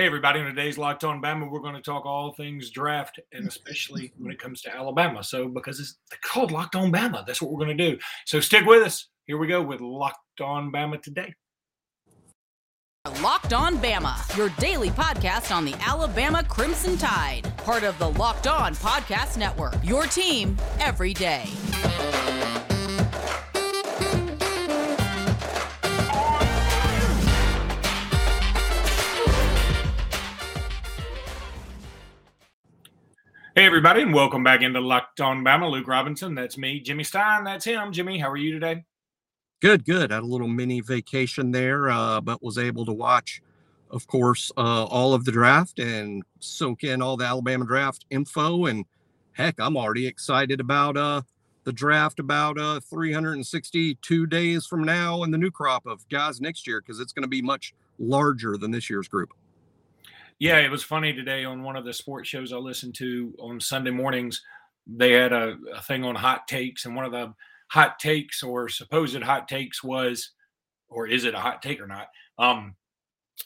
Hey, everybody. On today's Locked On Bama, we're going to talk all things draft and especially when it comes to Alabama. So, because it's called Locked On Bama, that's what we're going to do. So, stick with us. Here we go with Locked On Bama today. Locked On Bama, your daily podcast on the Alabama Crimson Tide, part of the Locked On Podcast Network, your team every day. Hey, everybody, and welcome back into Locked On Bama. Luke Robinson, that's me. Jimmy Stein, that's him. Jimmy, how are you today? Good, good. Had a little mini vacation there, uh, but was able to watch, of course, uh, all of the draft and soak in all the Alabama draft info. And heck, I'm already excited about uh, the draft about uh, 362 days from now and the new crop of guys next year because it's going to be much larger than this year's group. Yeah, it was funny today on one of the sports shows I listened to on Sunday mornings. They had a, a thing on hot takes, and one of the hot takes or supposed hot takes was, or is it a hot take or not? Um,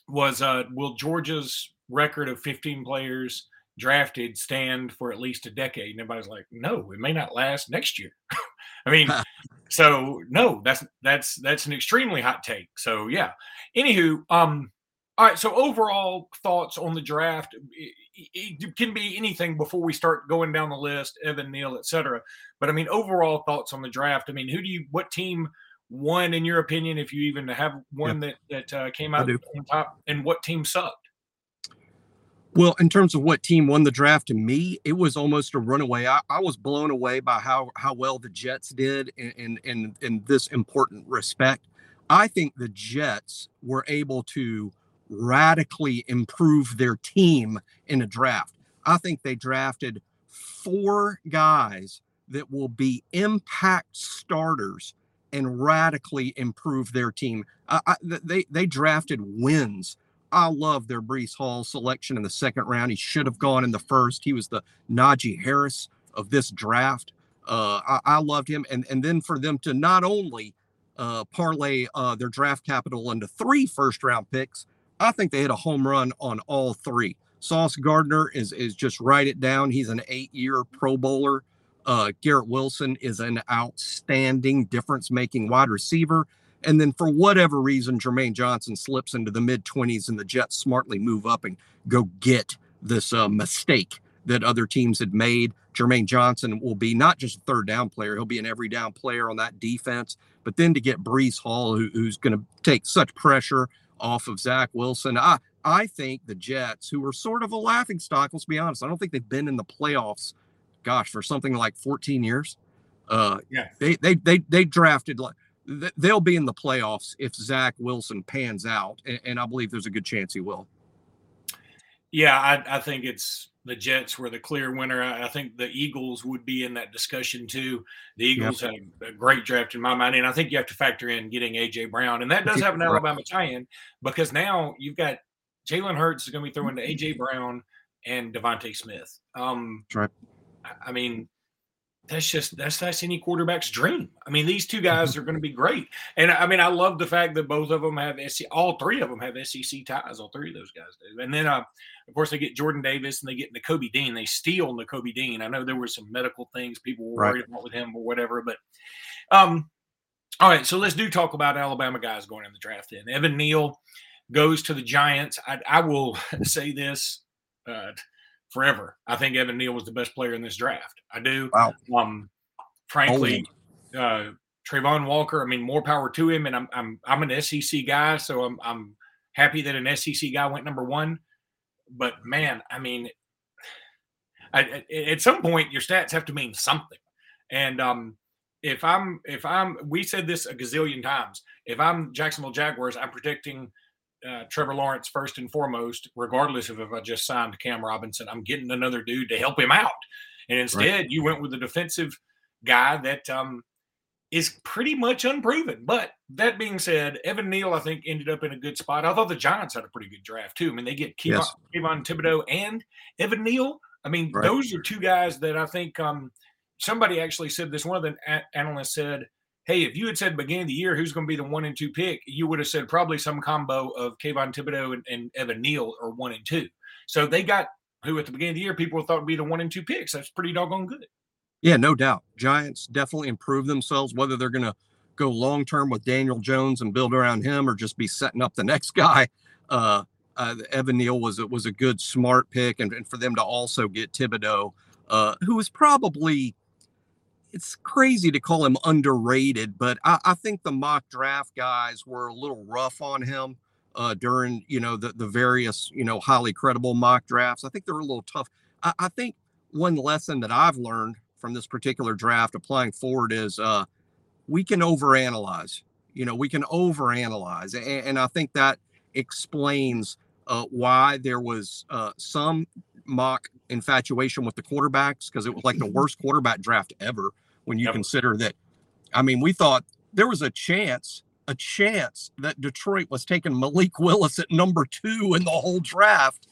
was uh, will Georgia's record of 15 players drafted stand for at least a decade? And everybody's like, no, it may not last next year. I mean, so no, that's that's that's an extremely hot take. So yeah. Anywho, um, all right. So overall thoughts on the draft. It, it can be anything before we start going down the list, Evan Neal, et cetera. But I mean, overall thoughts on the draft. I mean, who do you? What team won in your opinion? If you even have one that that uh, came out on top, and what team sucked? Well, in terms of what team won the draft, to me, it was almost a runaway. I, I was blown away by how how well the Jets did in, in in in this important respect. I think the Jets were able to radically improve their team in a draft. I think they drafted four guys that will be impact starters and radically improve their team. I, I, they they drafted wins. I love their Breece Hall selection in the second round. He should have gone in the first. He was the Najee Harris of this draft. Uh, I, I, loved him, and and then for them to not only uh, parlay uh, their draft capital into three first round picks, I think they hit a home run on all three. Sauce Gardner is is just write it down. He's an eight year Pro Bowler. Uh, Garrett Wilson is an outstanding difference making wide receiver. And then for whatever reason, Jermaine Johnson slips into the mid 20s and the Jets smartly move up and go get this uh, mistake that other teams had made. Jermaine Johnson will be not just a third down player, he'll be an every down player on that defense. But then to get Breece Hall, who, who's going to take such pressure off of Zach Wilson. I I think the Jets, who are sort of a laughing stock, let's be honest, I don't think they've been in the playoffs, gosh, for something like 14 years. Uh, yeah, they they they they drafted like they'll be in the playoffs if Zach Wilson pans out, and, and I believe there's a good chance he will. Yeah, I, I think it's the Jets were the clear winner. I, I, think the Eagles would be in that discussion too. The Eagles yep. had a great draft in my mind, and I think you have to factor in getting AJ Brown, and that does have an Alabama tie-in because now you've got Jalen Hurts is going to be throwing to AJ Brown and DeVonta Smith. Um, right. I mean, that's just that's that's any quarterback's dream. I mean, these two guys mm-hmm. are going to be great, and I mean, I love the fact that both of them have SEC. All three of them have SEC ties. All three of those guys do. And then, uh, of course, they get Jordan Davis and they get Nakobe Dean. They steal Nakobe Dean. I know there were some medical things people were right. worried about with him or whatever, but um, all right. So let's do talk about Alabama guys going in the draft. Then Evan Neal goes to the Giants. I, I will say this. Uh, forever. I think Evan Neal was the best player in this draft. I do. Wow. Um, frankly, uh, Travon Walker. I mean, more power to him. And I'm I'm I'm an SEC guy, so I'm I'm happy that an SEC guy went number one. But man, I mean, I, at some point your stats have to mean something. And um, if I'm if I'm we said this a gazillion times. If I'm Jacksonville Jaguars, I'm predicting uh, Trevor Lawrence first and foremost, regardless of if I just signed Cam Robinson. I'm getting another dude to help him out. And instead, right. you went with a defensive guy that um, is pretty much unproven. But that being said, Evan Neal, I think, ended up in a good spot. I thought the Giants had a pretty good draft, too. I mean, they get Kayvon, yes. Kayvon Thibodeaux and Evan Neal. I mean, right. those are two guys that I think um, somebody actually said this. One of the analysts said hey, if you had said beginning of the year who's going to be the one and two pick, you would have said probably some combo of Kayvon Thibodeaux and, and Evan Neal or one and two. So they got who at the beginning of the year people thought would be the one and two picks. That's pretty doggone good. Yeah, no doubt. Giants definitely improve themselves, whether they're going to go long term with Daniel Jones and build around him or just be setting up the next guy. Uh, uh, Evan Neal was was a good, smart pick, and, and for them to also get Thibodeaux, uh, who was probably it's crazy to call him underrated, but I, I, think the mock draft guys were a little rough on him uh, during you know the the various you know highly credible mock drafts. I think they were a little tough. I, I think one lesson that I've learned from this particular draft applying forward is uh, we can overanalyze. You know, we can overanalyze, and, and I think that explains uh, why there was uh, some mock infatuation with the quarterbacks because it was like the worst quarterback draft ever when you yep. consider that. I mean, we thought there was a chance, a chance that Detroit was taking Malik Willis at number two in the whole draft,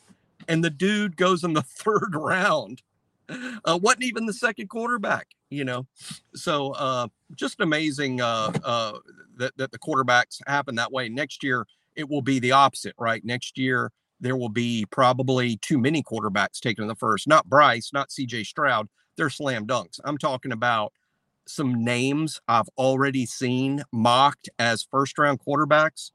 and the dude goes in the third round. Uh, wasn't even the second quarterback, you know. So uh, just amazing uh, uh, that that the quarterbacks happen that way. Next year it will be the opposite, right? Next year there will be probably too many quarterbacks taken in the first. Not Bryce, not C.J. Stroud. They're slam dunks. I'm talking about some names I've already seen mocked as first round quarterbacks.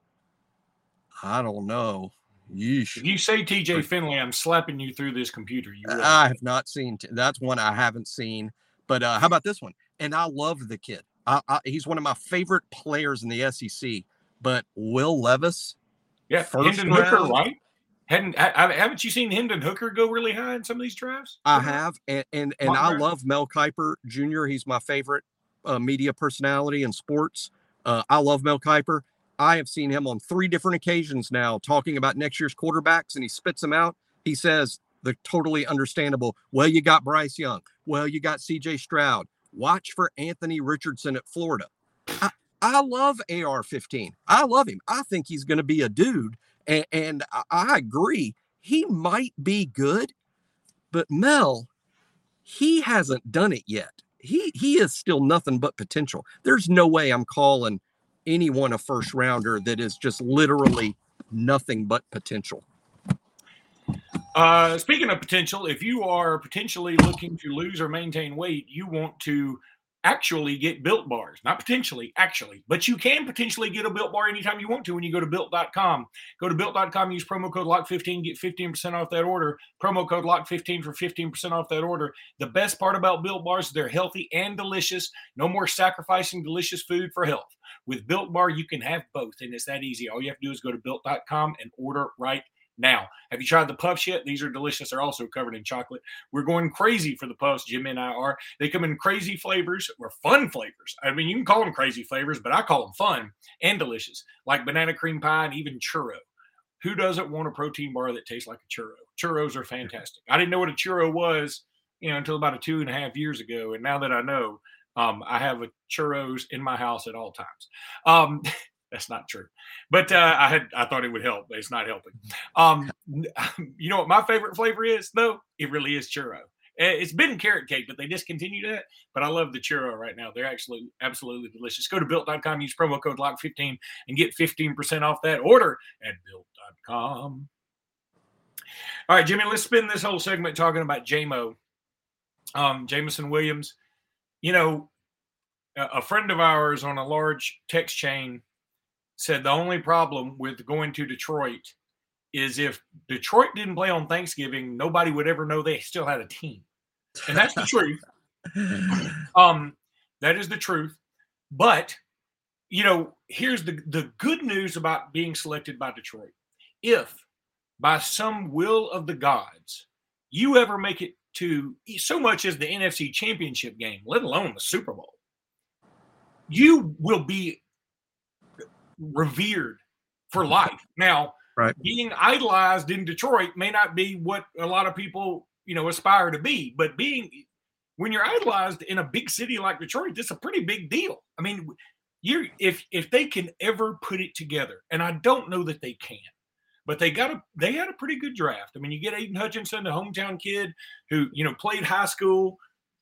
I don't know. Yeesh. If you say TJ Finley, I'm slapping you through this computer. You really I have not seen. T- that's one I haven't seen. But uh, how about this one? And I love the kid. I, I, he's one of my favorite players in the SEC. But Will Levis, yeah, Hendon Hooker, right? Hadn't haven't you seen Hendon Hooker go really high in some of these drafts? I have, and and, and I love Mel Kiper Jr. He's my favorite uh, media personality in sports. Uh, I love Mel Kiper. I have seen him on three different occasions now talking about next year's quarterbacks, and he spits them out. He says the totally understandable. Well, you got Bryce Young. Well, you got C.J. Stroud. Watch for Anthony Richardson at Florida. I, I love AR-15. I love him. I think he's going to be a dude, and, and I, agree. He might be good, but Mel, he hasn't done it yet he he is still nothing but potential. There's no way I'm calling anyone a first rounder that is just literally nothing but potential. Uh, speaking of potential, if you are potentially looking to lose or maintain weight, you want to actually get built bars, not potentially, actually, but you can potentially get a built bar anytime you want to when you go to built.com. Go to built.com, use promo code LOCK15, get 15% off that order. Promo code LOCK15 for 15% off that order. The best part about built bars, they're healthy and delicious. No more sacrificing delicious food for health. With Built Bar, you can have both, and it's that easy. All you have to do is go to built.com and order right now. Have you tried the puffs yet? These are delicious. They're also covered in chocolate. We're going crazy for the puffs. Jim and I are. They come in crazy flavors or fun flavors. I mean, you can call them crazy flavors, but I call them fun and delicious, like banana cream pie and even churro. Who doesn't want a protein bar that tastes like a churro? Churros are fantastic. I didn't know what a churro was, you know, until about a two and a half years ago, and now that I know, um, I have a churros in my house at all times. Um, That's not true. But uh, I had I thought it would help, it's not helping. Um, you know what my favorite flavor is? though? it really is churro. It's been carrot cake, but they discontinued that. But I love the churro right now. They're actually absolutely delicious. Go to built.com, use promo code LOCK15 and get 15% off that order at built.com. All right, Jimmy, let's spend this whole segment talking about Jamo. Um, Jameson Williams. You know, a friend of ours on a large text chain said the only problem with going to Detroit is if Detroit didn't play on Thanksgiving, nobody would ever know they still had a team. And that's the truth. Um, that is the truth. But you know, here's the the good news about being selected by Detroit. If by some will of the gods you ever make it to so much as the NFC championship game, let alone the Super Bowl, you will be revered for life. Now, right. being idolized in Detroit may not be what a lot of people, you know, aspire to be, but being when you're idolized in a big city like Detroit, that's a pretty big deal. I mean, you if if they can ever put it together, and I don't know that they can, but they got a they had a pretty good draft. I mean, you get Aiden Hutchinson, the hometown kid who you know played high school,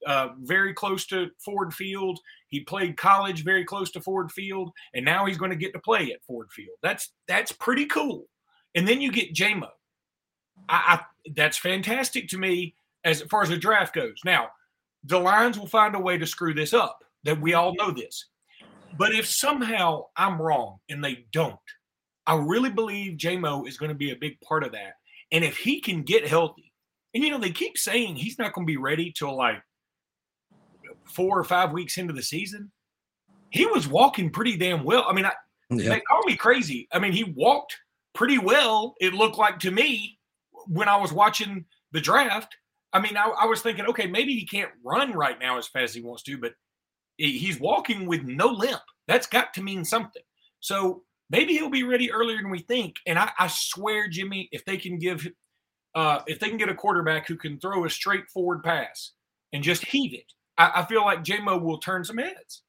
uh, very close to Ford Field. He played college very close to Ford Field, and now he's going to get to play at Ford Field. That's that's pretty cool. And then you get Jamo. I, I that's fantastic to me as far as the draft goes. Now, the Lions will find a way to screw this up. That we all know this. But if somehow I'm wrong and they don't, I really believe Jamo is going to be a big part of that. And if he can get healthy, and you know, they keep saying he's not going to be ready till like four or five weeks into the season. He was walking pretty damn well. I mean, I, yeah. they call me crazy. I mean, he walked pretty well, it looked like to me when I was watching the draft. I mean, I, I was thinking, okay, maybe he can't run right now as fast as he wants to, but he's walking with no limp. That's got to mean something. So maybe he'll be ready earlier than we think. And I, I swear, Jimmy, if they can give, uh, if they can get a quarterback who can throw a straightforward pass and just heave it, I, I feel like Jamo will turn some heads.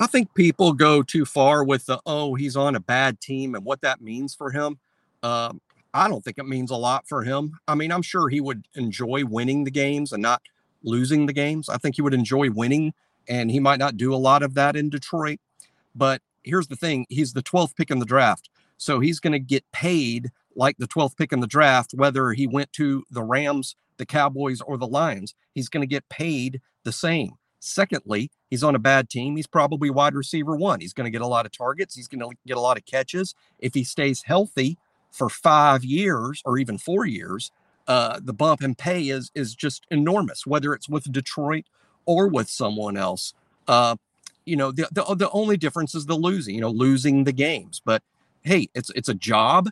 I think people go too far with the oh he's on a bad team and what that means for him. Um, I don't think it means a lot for him. I mean, I'm sure he would enjoy winning the games and not losing the games. I think he would enjoy winning, and he might not do a lot of that in Detroit. But here's the thing: he's the 12th pick in the draft, so he's going to get paid like the 12th pick in the draft, whether he went to the Rams, the Cowboys, or the Lions. He's going to get paid the same. Secondly, he's on a bad team. He's probably wide receiver one. He's going to get a lot of targets. He's going to get a lot of catches. If he stays healthy for five years or even four years, uh, the bump in pay is is just enormous. Whether it's with Detroit or with someone else, uh, you know, the, the the only difference is the losing. You know, losing the games. But hey, it's it's a job.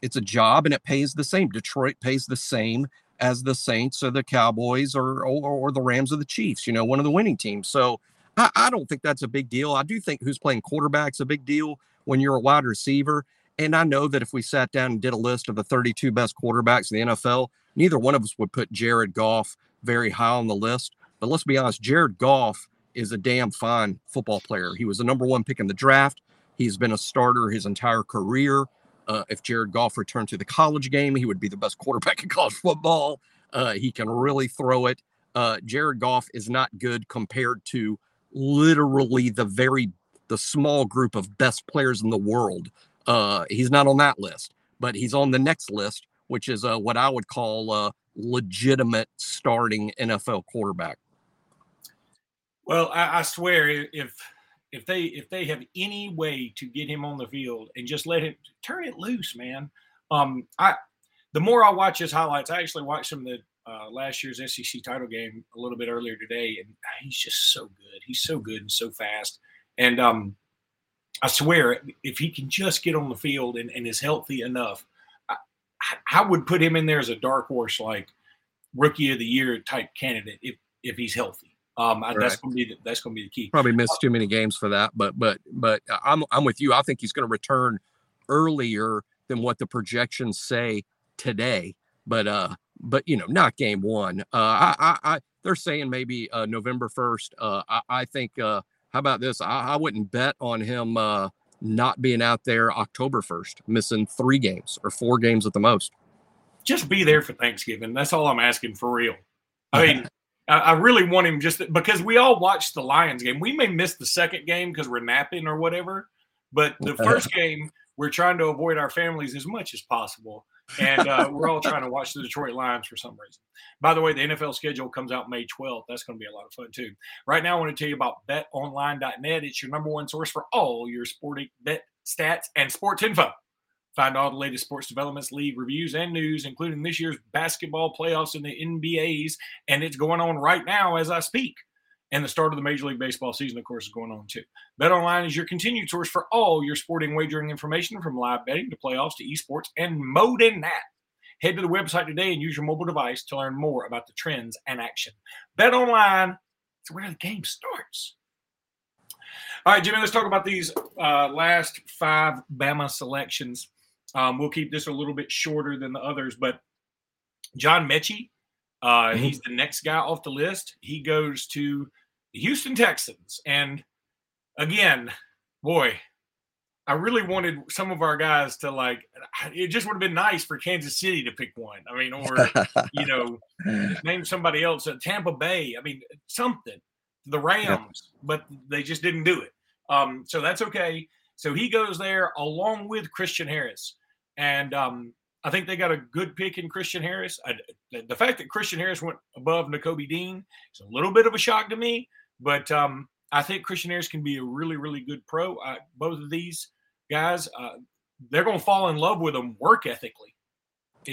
It's a job, and it pays the same. Detroit pays the same as the Saints or the Cowboys or, or, or the Rams or the Chiefs, you know, one of the winning teams. So I, I don't think that's a big deal. I do think who's playing quarterback's a big deal when you're a wide receiver. And I know that if we sat down and did a list of the 32 best quarterbacks in the NFL, neither one of us would put Jared Goff very high on the list. But let's be honest, Jared Goff is a damn fine football player. He was the number one pick in the draft. He's been a starter his entire career. Uh, if Jared Goff returned to the college game, he would be the best quarterback in college football. Uh, he can really throw it. Uh, Jared Goff is not good compared to literally the very the small group of best players in the world. Uh, he's not on that list, but he's on the next list, which is uh, what I would call a legitimate starting NFL quarterback. Well, I, I swear, if if they if they have any way to get him on the field and just let him turn it loose, man. Um, I the more I watch his highlights, I actually watched some of the uh, last year's SEC title game a little bit earlier today, and he's just so good. He's so good and so fast. And um, I swear, if he can just get on the field and, and is healthy enough, I, I would put him in there as a dark horse, like rookie of the year type candidate if if he's healthy. Um, right. that's gonna be the, that's gonna be the key. Probably missed too many games for that, but but but I'm I'm with you. I think he's going to return earlier than what the projections say today. But uh, but you know, not game one. Uh, I I, I they're saying maybe uh, November first. Uh, I, I think. Uh, how about this? I, I wouldn't bet on him uh, not being out there October first, missing three games or four games at the most. Just be there for Thanksgiving. That's all I'm asking for real. I mean. I really want him just because we all watched the Lions game. We may miss the second game because we're napping or whatever, but the first game we're trying to avoid our families as much as possible, and uh, we're all trying to watch the Detroit Lions for some reason. By the way, the NFL schedule comes out May 12th. That's going to be a lot of fun too. Right now, I want to tell you about BetOnline.net. It's your number one source for all your sporting bet stats and sports info. Find all the latest sports developments, league reviews, and news, including this year's basketball playoffs and the NBAs. And it's going on right now as I speak. And the start of the Major League Baseball season, of course, is going on too. Bet Online is your continued source for all your sporting wagering information from live betting to playoffs to esports and more than that. Head to the website today and use your mobile device to learn more about the trends and action. Bet Online is where the game starts. All right, Jimmy, let's talk about these uh, last five Bama selections. Um, we'll keep this a little bit shorter than the others, but John Metchie, uh, mm-hmm. he's the next guy off the list. He goes to the Houston Texans. And again, boy, I really wanted some of our guys to like. It just would have been nice for Kansas City to pick one. I mean, or you know, name somebody else. Uh, Tampa Bay. I mean, something. The Rams, but they just didn't do it. Um, so that's okay. So he goes there along with Christian Harris, and um, I think they got a good pick in Christian Harris. I, the fact that Christian Harris went above Nakobe Dean is a little bit of a shock to me, but um, I think Christian Harris can be a really, really good pro. Uh, both of these guys, uh, they're going to fall in love with them work ethically.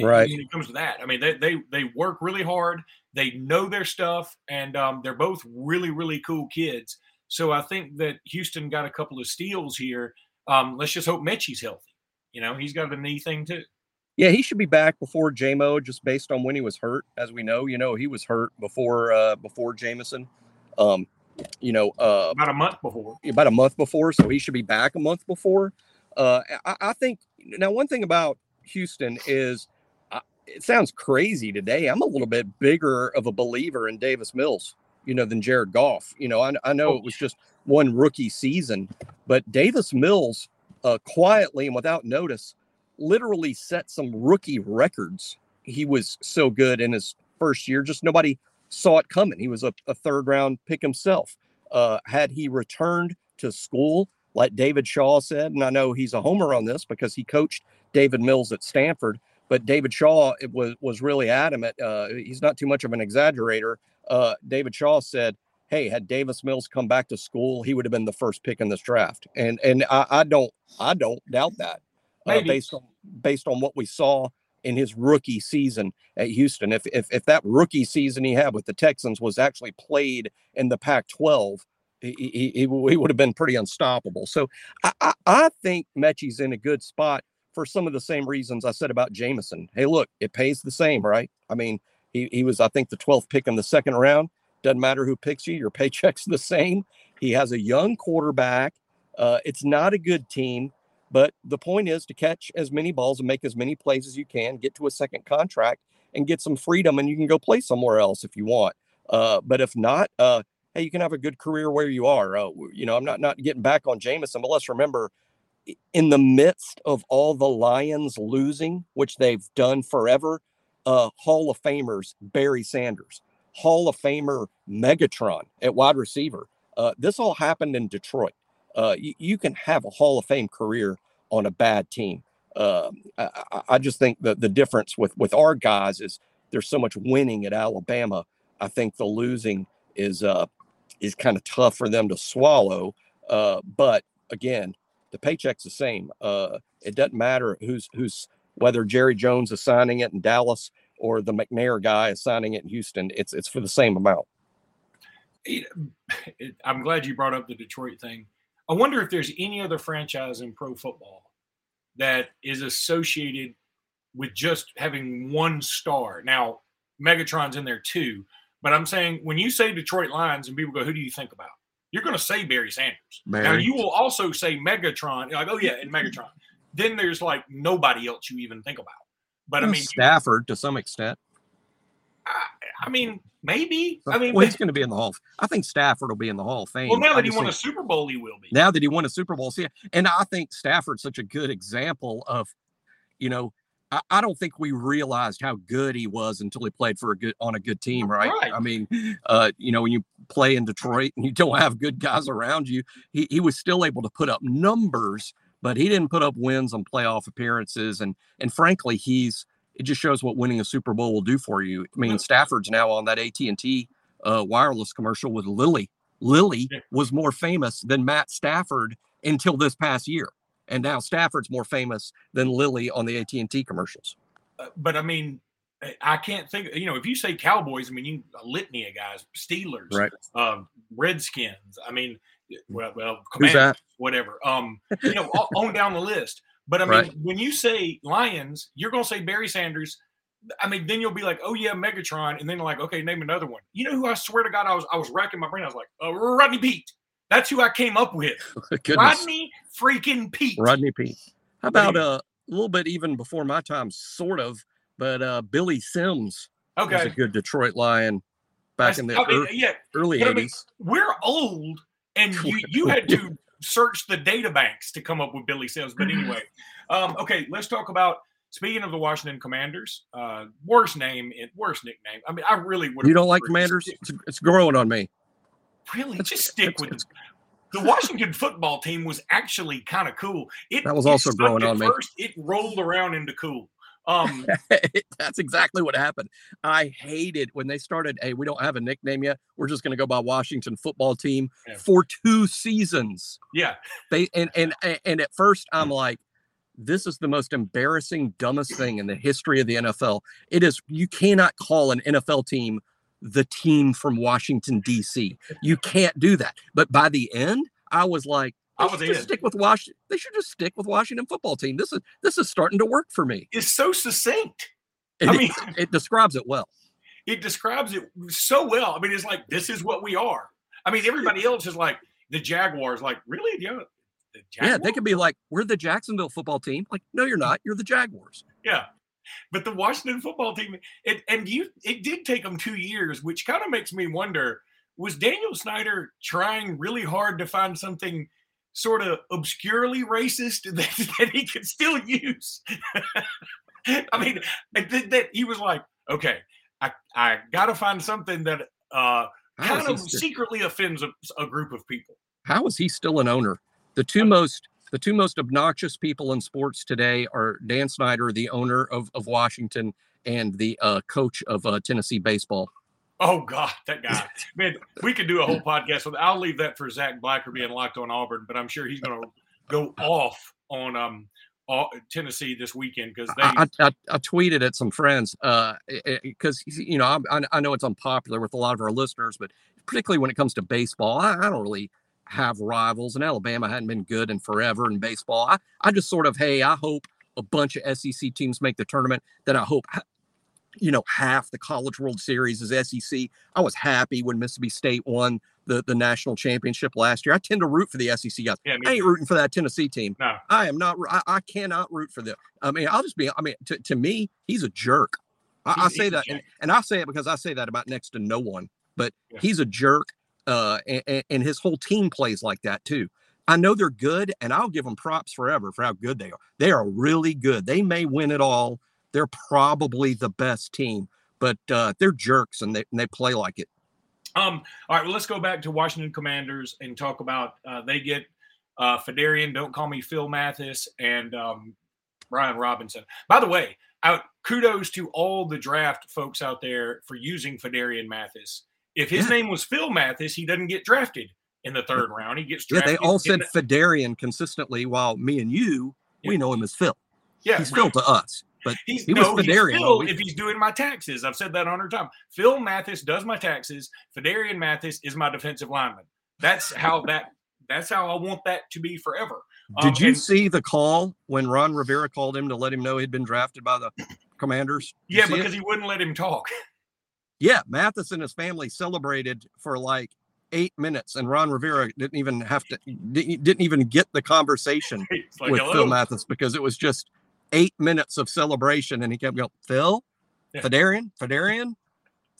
Right. When it comes to that, I mean, they they they work really hard. They know their stuff, and um, they're both really, really cool kids. So I think that Houston got a couple of steals here. Um, let's just hope Metchie's healthy. You know, he's got a knee thing too. Yeah, he should be back before Jamo, just based on when he was hurt. As we know, you know, he was hurt before uh before Jameson. Um, you know, uh, about a month before. About a month before, so he should be back a month before. Uh, I, I think now one thing about Houston is uh, it sounds crazy today. I'm a little bit bigger of a believer in Davis Mills, you know, than Jared Goff. You know, I, I know oh. it was just one rookie season, but Davis Mills, uh, quietly and without notice, literally set some rookie records. He was so good in his first year, just nobody saw it coming. He was a, a third round pick himself. Uh, had he returned to school, like David Shaw said, and I know he's a homer on this because he coached Davis Mills at Stanford, but David Shaw was was really adamant. Uh, he's not too much of an exaggerator. Uh, David Shaw said, "Hey, had Davis Mills come back to school, he would have been the first pick in this draft." And and I, I don't I don't doubt that uh, based on based on what we saw in his rookie season at Houston. If, if if that rookie season he had with the Texans was actually played in the Pac-12, he, he, he, he would have been pretty unstoppable. So I, I, I think Metchie's in a good spot for some of the same reasons I said about Jameson. Hey, look, it pays the same, right? I mean, he, he was, I think, the 12th pick in the second round. Doesn't matter who picks you, your paycheck's the same. He has a young quarterback. Uh, it's not a good team. But the point is to catch as many balls and make as many plays as you can, get to a second contract and get some freedom, and you can go play somewhere else if you want. Uh, but if not, uh, hey, you can have a good career where you are. Uh, you know, I'm not not getting back on Jameson, but let's remember, in the midst of all the Lions losing, which they've done forever, uh, Hall of Famers Barry Sanders, Hall of Famer Megatron at wide receiver. Uh, this all happened in Detroit uh, you, you, can have a Hall of Fame career on a bad team. Uh, I, I, just think that the difference with with our guys is there's so much winning at Alabama. I think the losing is uh, is kind of tough for them to swallow. Uh, but again, the paycheck's the same. It doesn't matter who's who's whether Jerry Jones is signing it in Dallas or the McNair guy is signing it in Houston. It's it's for the same amount. I'm glad you brought up the Detroit thing I wonder if there's any other franchise in pro football that is associated with just having one star. Now, Megatron's in there too, but I'm saying when you say Detroit Lions and people go, who do you think about? You're going to say Barry Sanders. Barry. Now, you will also say Megatron. like, oh, yeah, and Megatron. then there's like nobody else you even think about. But I mean, Stafford to some extent. I, I mean, Maybe. I mean, well, he's going to be in the Hall. I think Stafford will be in the Hall of Fame. Well, now that he won a Super Bowl, he will be. Now that he won a Super Bowl, see, and I think Stafford's such a good example of, you know, I, I, don't think we realized how good he was until he played for a good on a good team, right? right. I mean, uh, you know, when you play in Detroit and you don't have good guys around you, he, he was still able to put up numbers, but he didn't put up wins on playoff appearances, and and frankly, he's it just shows what winning a Super Bowl will do for you. I mean, Stafford's now on that AT and T uh, wireless commercial with Lily. Lily was more famous than Matt Stafford until this past year, and now Stafford's more famous than Lily on the AT and T commercials. Uh, but I mean, I can't think. You know, if you say Cowboys, I mean, you a litany of guys, Steelers, right? Um, Redskins. I mean, well, well, whatever. Um, you know, on down the list. But I mean, right. when you say Lions, you're going to say Barry Sanders. I mean, then you'll be like, oh yeah, Megatron, and then like, okay, name another one. You know who I swear to God, I was I was racking my brain. I was like, uh, Rodney Peete. That's who I came up with. Rodney freaking Peete. Rodney Peete. How about uh, a little bit even before my time, sort of, but uh, Billy Sims okay. was a good Detroit Lion back That's, in the I mean, early, yeah, early 80s. I mean, we're old, and you you had to search the data banks to come up with Billy Sales. But anyway, um, okay, let's talk about speaking of the Washington Commanders. Uh, worst name, worst nickname. I mean, I really would. You don't like Commanders? It's, it's, growing on me. Really, it's, just stick with it. The Washington football team was actually kind of cool. It, that was also growing on first, me. It rolled around into cool. Um, that's exactly what happened. I hated when they started. Hey, we don't have a nickname yet. We're just going to go by Washington football team yeah. for two seasons. Yeah. They and and and at first I'm like, this is the most embarrassing, dumbest thing in the history of the NFL. It is. You cannot call an NFL team the team from Washington D.C. You can't do that. But by the end, I was like, I was just stick with Washington. They should just stick with Washington football team. This is this is starting to work for me. It's so succinct. It, I mean, it, it describes it well. It describes it so well. I mean, it's like this is what we are. I mean, everybody else is like the Jaguars. Like, really? Yeah, the yeah. They could be like, we're the Jacksonville football team. Like, no, you're not. You're the Jaguars. Yeah, but the Washington football team. It and you. It did take them two years, which kind of makes me wonder: Was Daniel Snyder trying really hard to find something? Sort of obscurely racist that, that he could still use. I mean, that, that, he was like, okay, I, I got to find something that uh, kind of still, secretly offends a, a, group of people. How is he still an owner? The two most the two most obnoxious people in sports today are Dan Snyder, the owner of, of Washington, and the uh, coach of uh, Tennessee baseball. Oh God, that guy! Man, we could do a whole podcast with. I'll leave that for Zach Blacker being locked on Auburn, but I'm sure he's going to go off on um Tennessee this weekend because they. I, I, I, tweeted at some friends because uh, you know I, I know it's unpopular with a lot of our listeners, but particularly when it comes to baseball, I, I don't really have rivals, and Alabama hadn't been good in forever in baseball. I I just sort of hey, I hope a bunch of SEC teams make the tournament. Then I hope you know, half the College World Series is SEC. I was happy when Mississippi State won the, the national championship last year. I tend to root for the SEC guys. Yeah, I ain't rooting for that Tennessee team. No. I am not. I, I cannot root for them. I mean, I'll just be. I mean, to, to me, he's a jerk. I, I say that, and, and, I say it because I say that about next to no one. But yeah. he's a jerk, uh, and, and his whole team plays like that too. I know they're good, and I'll give them props forever for how good they are. They are really good. They may win it all they're probably the best team, but uh, they're jerks and they, and they play like it. Um, all right, well, let's go back to Washington Commanders and talk about uh, they get uh, Phidarian, don't call me Phil Mathis, and um, Brian Robinson. By the way, out kudos to all the draft folks out there for using Phidarian Mathis. If his yeah. name was Phil Mathis, he doesn't get drafted in the third round. He gets drafted. Yeah, they all said Phidarian consistently, while me and you, yeah. we know him as Phil. Yeah, he's Phil to us. But he's he no. Phil if he's doing my taxes. I've said that a hundred times. Phil Mathis does my taxes. Phidarian Mathis is my defensive lineman. That's how that. That's how I want that to be forever. Did um, you and, see the call when Ron Rivera called him to let him know he'd been drafted by the Commanders? yeah, because it? he wouldn't let him talk. Yeah, Mathis and his family celebrated for like eight minutes, and Ron Rivera didn't even have to didn't even get the conversation like, with Hello. Phil Mathis because it was just eight minutes of celebration, and he kept going, Phil, yeah. Phidarian, Phidarian,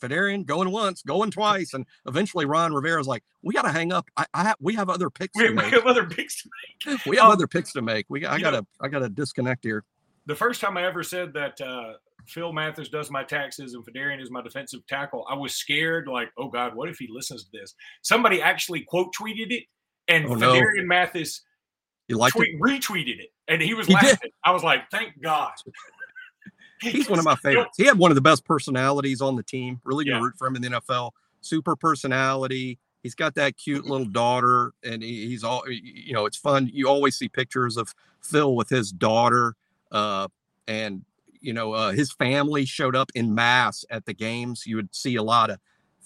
Phidarian, going once, going twice, and eventually Ron Rivera's like, "We got to hang up. I, I have, we have other picks. We, we have other picks to make. we have um, other picks to make. We, I gotta, know, I gotta disconnect here." The first time I ever said that uh, Phil Mathis does my taxes and Phidarian is my defensive tackle, I was scared, like, "Oh God, what if he listens to this?" Somebody actually quote tweeted it, and oh, Phidarian no. Mathis you liked tweet, it? retweeted it, and he was he laughing. Did. I was like, "Thank God." He's one of my favorites. He had one of the best personalities on the team. Really gonna yeah. root for him in the NFL. Super personality. He's got that cute little daughter, and he, he's all you know. It's fun. You always see pictures of Phil with his daughter, uh, and you know uh, his family showed up in mass at the games. You would see a lot of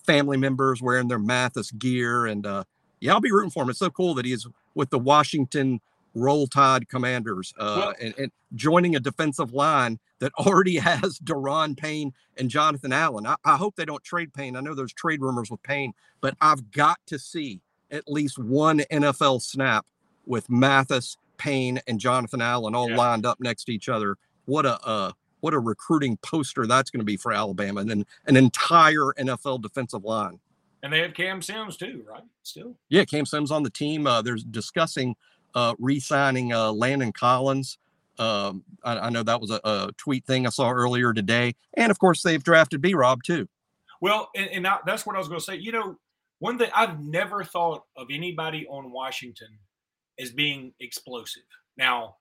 family members wearing their Mathis gear, and uh, yeah, I'll be rooting for him. It's so cool that he's with the Washington Roll Tide Commanders uh, well, and, and, joining a defensive line that already has Daron Payne and Jonathan Allen. I, I, hope they don't trade Payne. I know there's trade rumors with Payne, but I've got to see at least one NFL snap with Mathis, Payne, and Jonathan Allen all yeah. lined up next to each other. What a uh, what a recruiting poster that's going to be for Alabama and then an entire NFL defensive line. And they have Cam Sims too, right? Still. Yeah, Cam Sims on the team. Uh, they're discussing uh, re-signing uh, Landon Collins. Um, I, I, know that was a, a, tweet thing I saw earlier today, and of course they've drafted B Rob too. Well, and, and that's what I was going to say. You know, one thing I've never thought of anybody on Washington as being explosive. Now,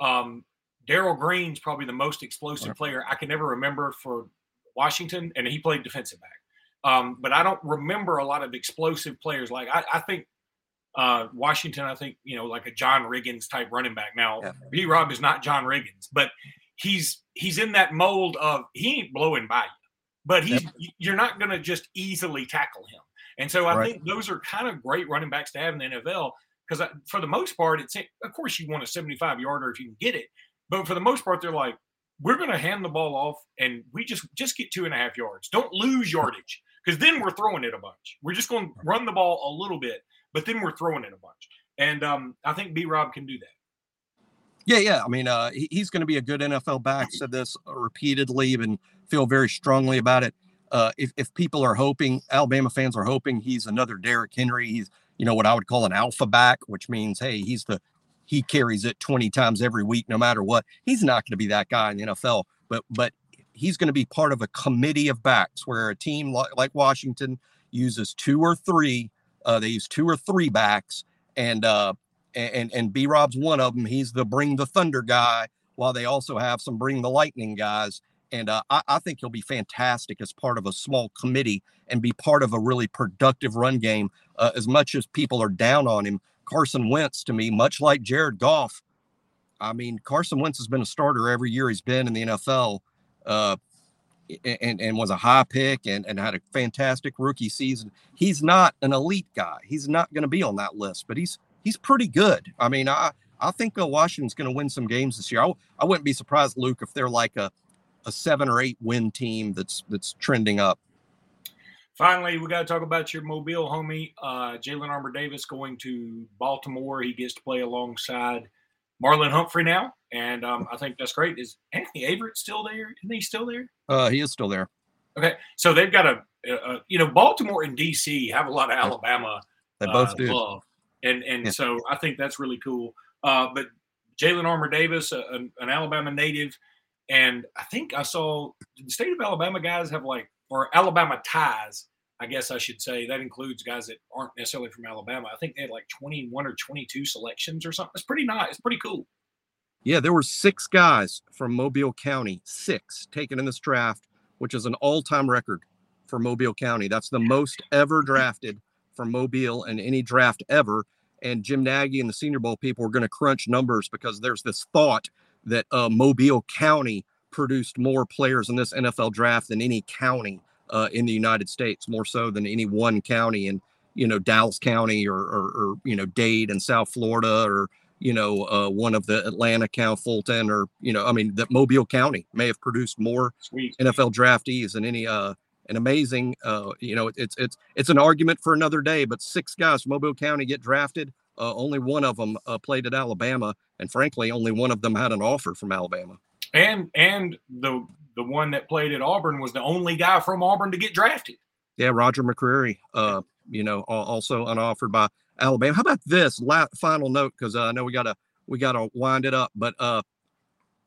um, Darrell Green's probably the most explosive player I can ever remember for Washington, and he played defensive back. Um, but I don't remember a lot of explosive players. Like I, I think uh, Washington, I think you know, like a John Riggins type running back. Now, yeah. B. Rob is not John Riggins, but he's he's in that mold of he ain't blowing by you, but he's you're not going to just easily tackle him. And so I right. think those are kind of great running backs to have in the NFL because for the most part, it's of course you want a 75 yarder if you can get it, but for the most part, they're like, we're going to hand the ball off and we just just get two and a half yards. Don't lose yardage because then we're throwing it a bunch. We're just going to run the ball a little bit but then we're throwing it a bunch. And um, I think B Rob can do that. Yeah, yeah. I mean, uh, he's going to be a good NFL back. Said this repeatedly and feel very strongly about it. Uh, if, if people are hoping, Alabama fans are hoping he's another Derrick Henry, he's, you know, what I would call an alpha back, which means, hey, he's the, he carries it 20 times every week, no matter what. He's not going to be that guy in the NFL, but, but he's going to be part of a committee of backs where a team like Washington uses two or three uh, they use two or three backs, and uh, and and B Rob's one of them. He's the bring the thunder guy, while they also have some bring the lightning guys. And uh, I, I think he'll be fantastic as part of a small committee and be part of a really productive run game. Uh, as much as people are down on him, Carson Wentz to me, much like Jared Goff. I mean, Carson Wentz has been a starter every year he's been in the NFL. Uh, and, and was a high pick and, and had a fantastic rookie season. He's not an elite guy. He's not going to be on that list, but he's he's pretty good. I mean, I I think Washington's going to win some games this year. I, I wouldn't be surprised, Luke, if they're like a a seven or eight win team that's that's trending up. Finally, we got to talk about your Mobile homie, uh, Jalyn Armour Davis, going to Baltimore. He gets to play alongside Marlon Humphrey now, and um, I think that's great. Is Anthony Averett still there? Isn't he still there? Uh, he is still there. Okay, so they've got a, a you know Baltimore and DC have a lot of Alabama. They both uh, do. Love. And and yeah. so I think that's really cool. Uh, but Jalyn Armour Davis, a, a, an Alabama native, and I think I saw the state of Alabama guys have like or Alabama ties I guess I should say that includes guys that aren't necessarily from Alabama. I think they had like 21 or 22 selections or something. It's pretty nice. It's pretty cool. Yeah, there were six guys from Mobile County, six taken in this draft, which is an all-time record for Mobile County. That's the most ever drafted from Mobile in any draft ever. And Jim Nagy and the Senior Bowl people are going to crunch numbers because there's this thought that uh, Mobile County produced more players in this NFL draft than any county uh, in the United States, more so than any one county in, you know, Dallas County or, or, or you know, Dade and South Florida or, you know, uh, one of the Atlanta County, Fulton, or, you know, I mean, that Mobile County may have produced more Sweet. NFL draftees than any, uh, an amazing, uh, you know, it's, it's, it's an argument for another day, but six guys from Mobile County get drafted. Uh, only one of them uh, played at Alabama. And frankly, only one of them had an offer from Alabama. And, and the, the one that played at Auburn was the only guy from Auburn to get drafted. Yeah, Roger McCreary, uh, you know, also unoffered by Alabama. How about this la- final note? Because uh, I know we gotta we gotta wind it up, but uh,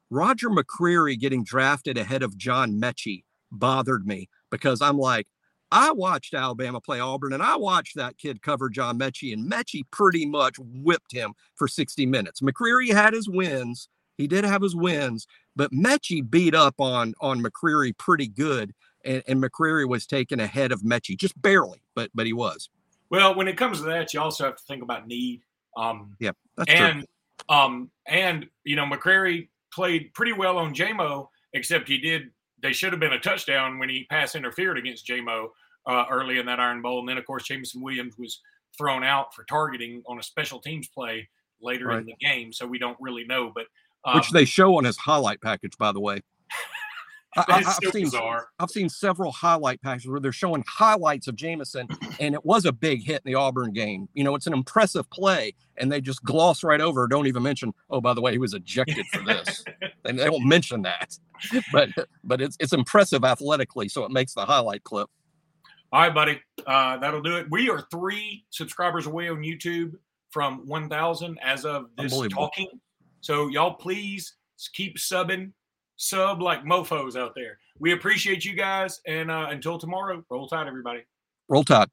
Roger McCreary getting drafted ahead of John Metchie bothered me because I'm like, I watched Alabama play Auburn and I watched that kid cover John Metchie, and Metchie pretty much whipped him for 60 minutes. McCreary had his wins. He did have his wins, but Metchie beat up on on McCreary pretty good, and, and McCreary was taken ahead of Metchie just barely, but but he was. Well, when it comes to that, you also have to think about need. Um, yeah, and true. um, and you know McCreary played pretty well on Jamo, except he did. They should have been a touchdown when he pass interfered against Jamo uh, early in that Iron Bowl, and then of course Jameson Williams was thrown out for targeting on a special teams play later right. in the game, so we don't really know. But um, which they show on his highlight package, by the way. I, have seen bizarre. I've seen several highlight packages where they're showing highlights of Jameson, and it was a big hit in the Auburn game. You know, it's an impressive play, and they just gloss right over. Don't even mention. Oh, by the way, he was ejected for this. and they don't mention that, but but it's it's impressive athletically, so it makes the highlight clip. All right, buddy. Uh, that'll do it. We are three subscribers away on YouTube from 1,000 as of this talking. So y'all please keep subbing, sub like mofos out there. We appreciate you guys. And uh, until tomorrow, roll tide, everybody. Roll tide.